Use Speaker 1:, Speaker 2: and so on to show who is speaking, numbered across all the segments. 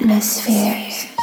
Speaker 1: atmospheres.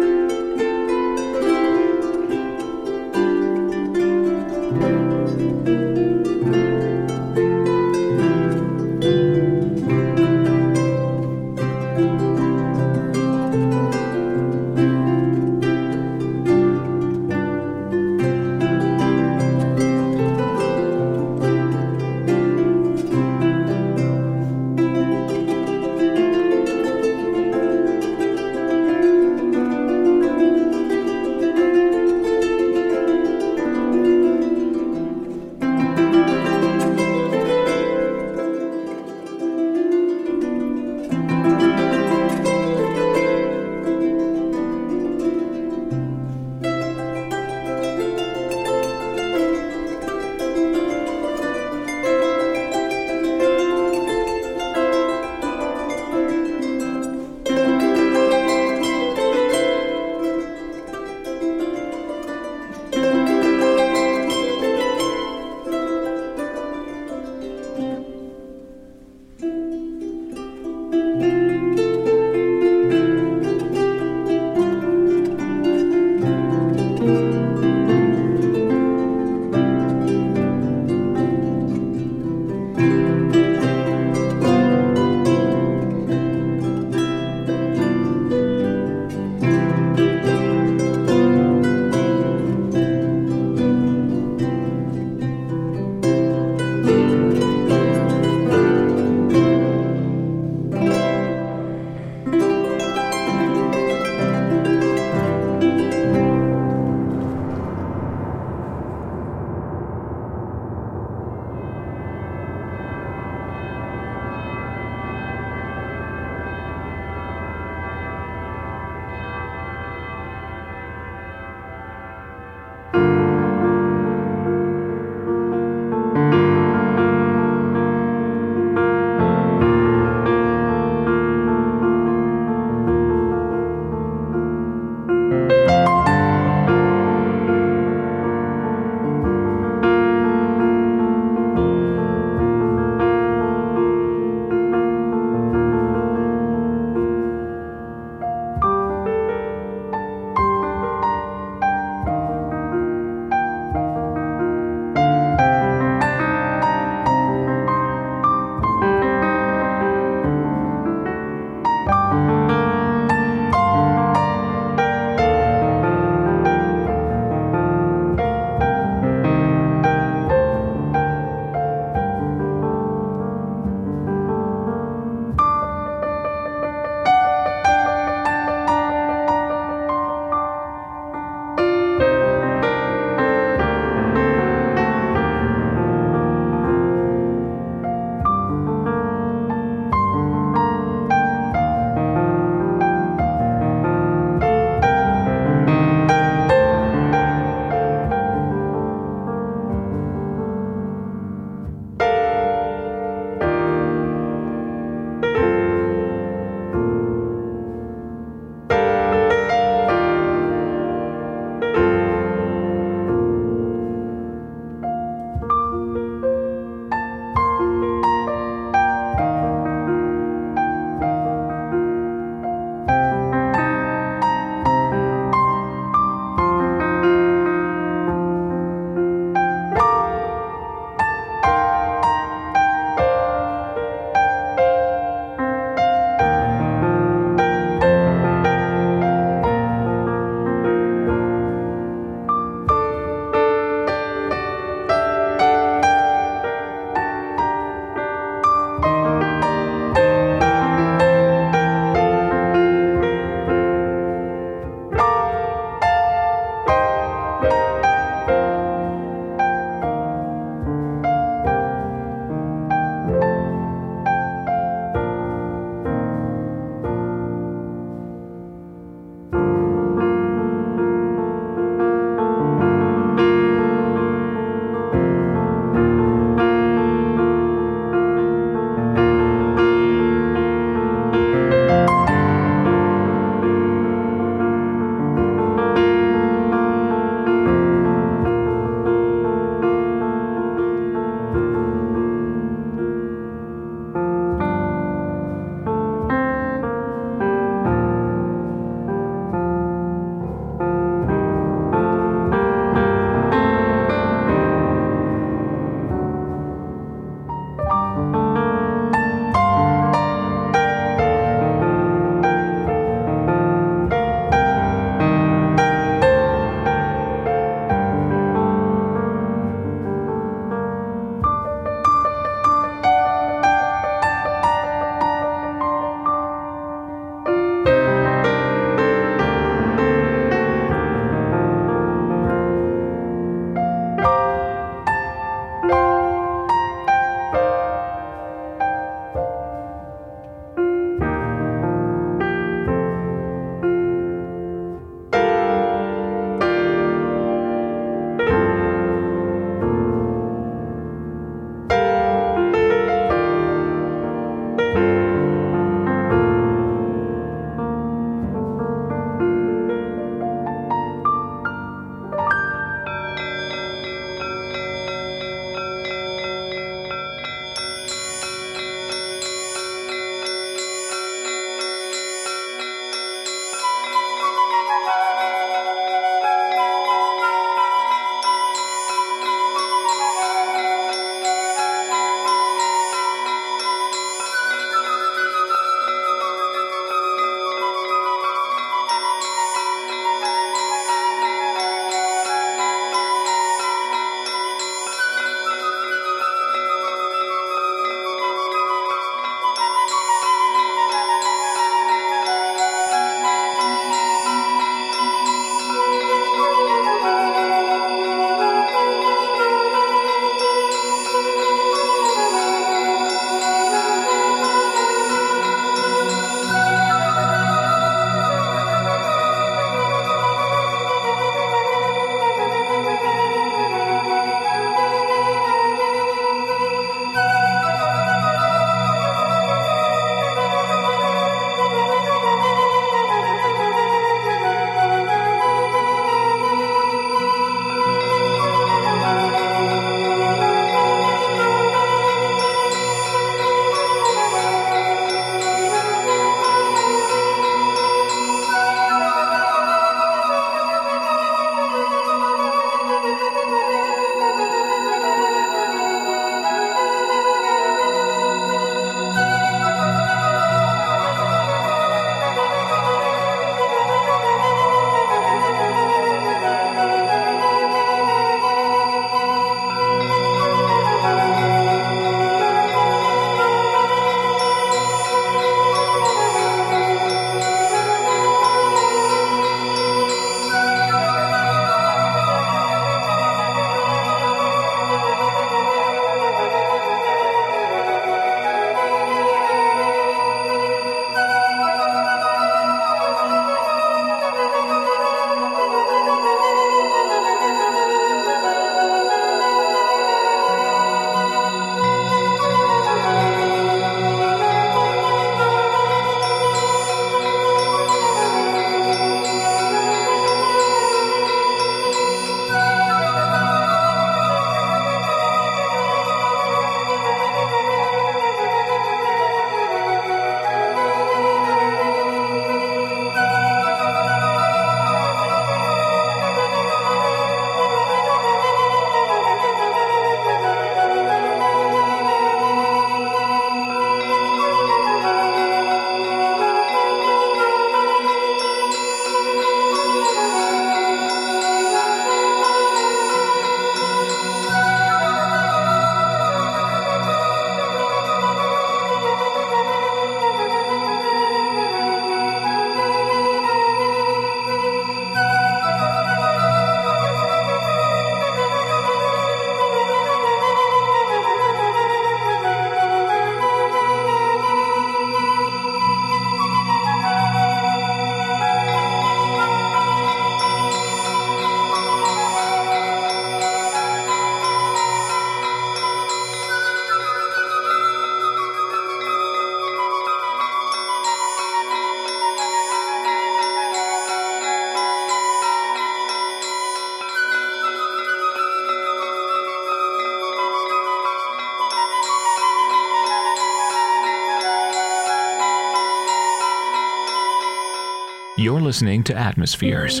Speaker 2: Listening to Atmospheres.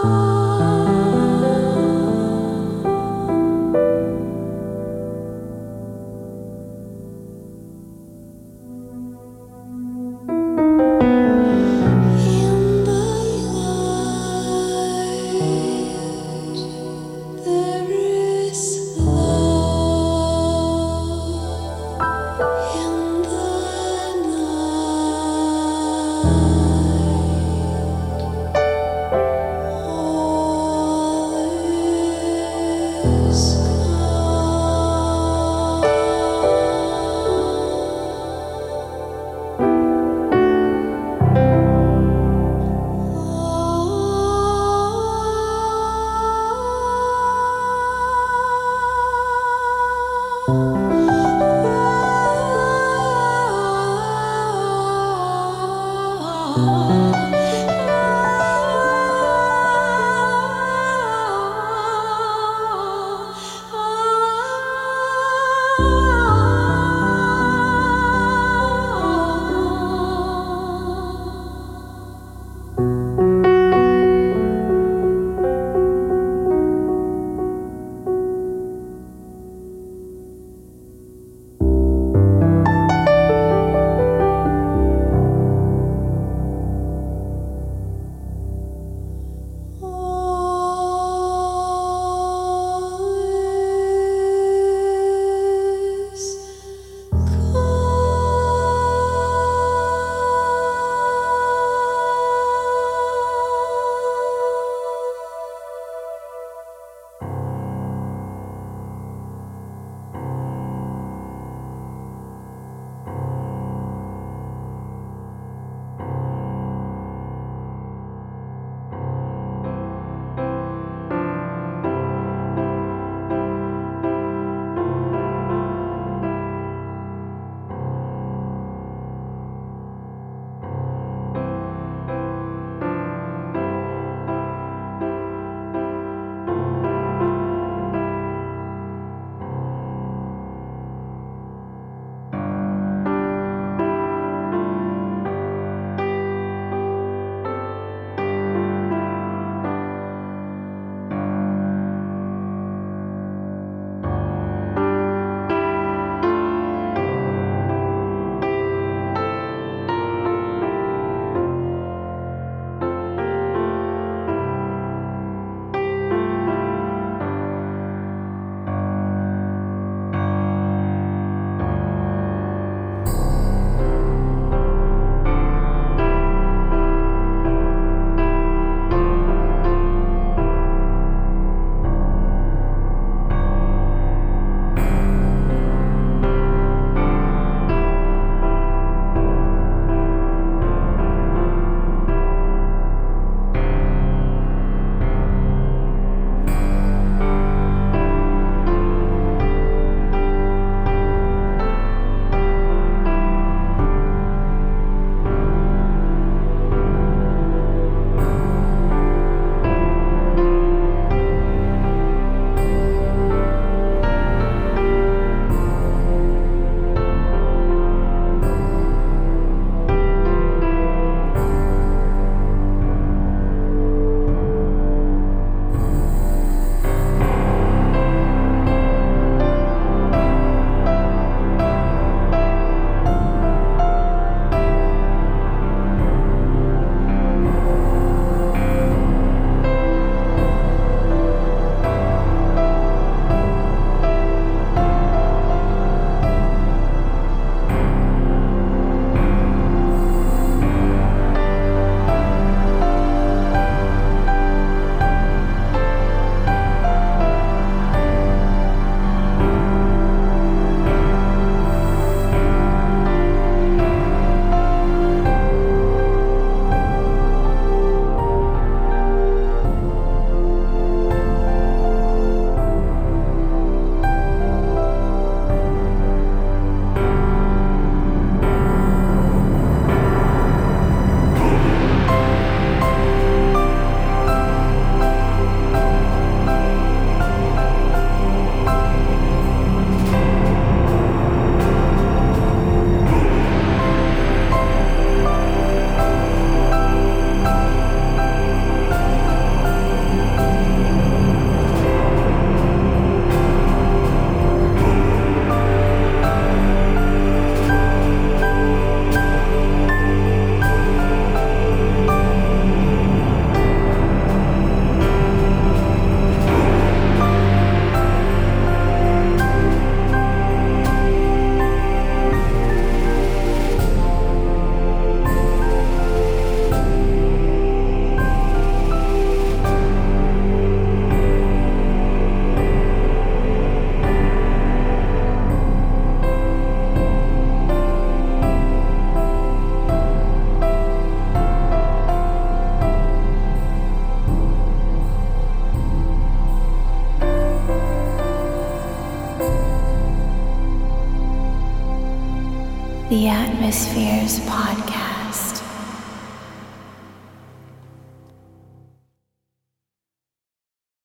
Speaker 2: Oh.
Speaker 1: The Atmospheres Podcast.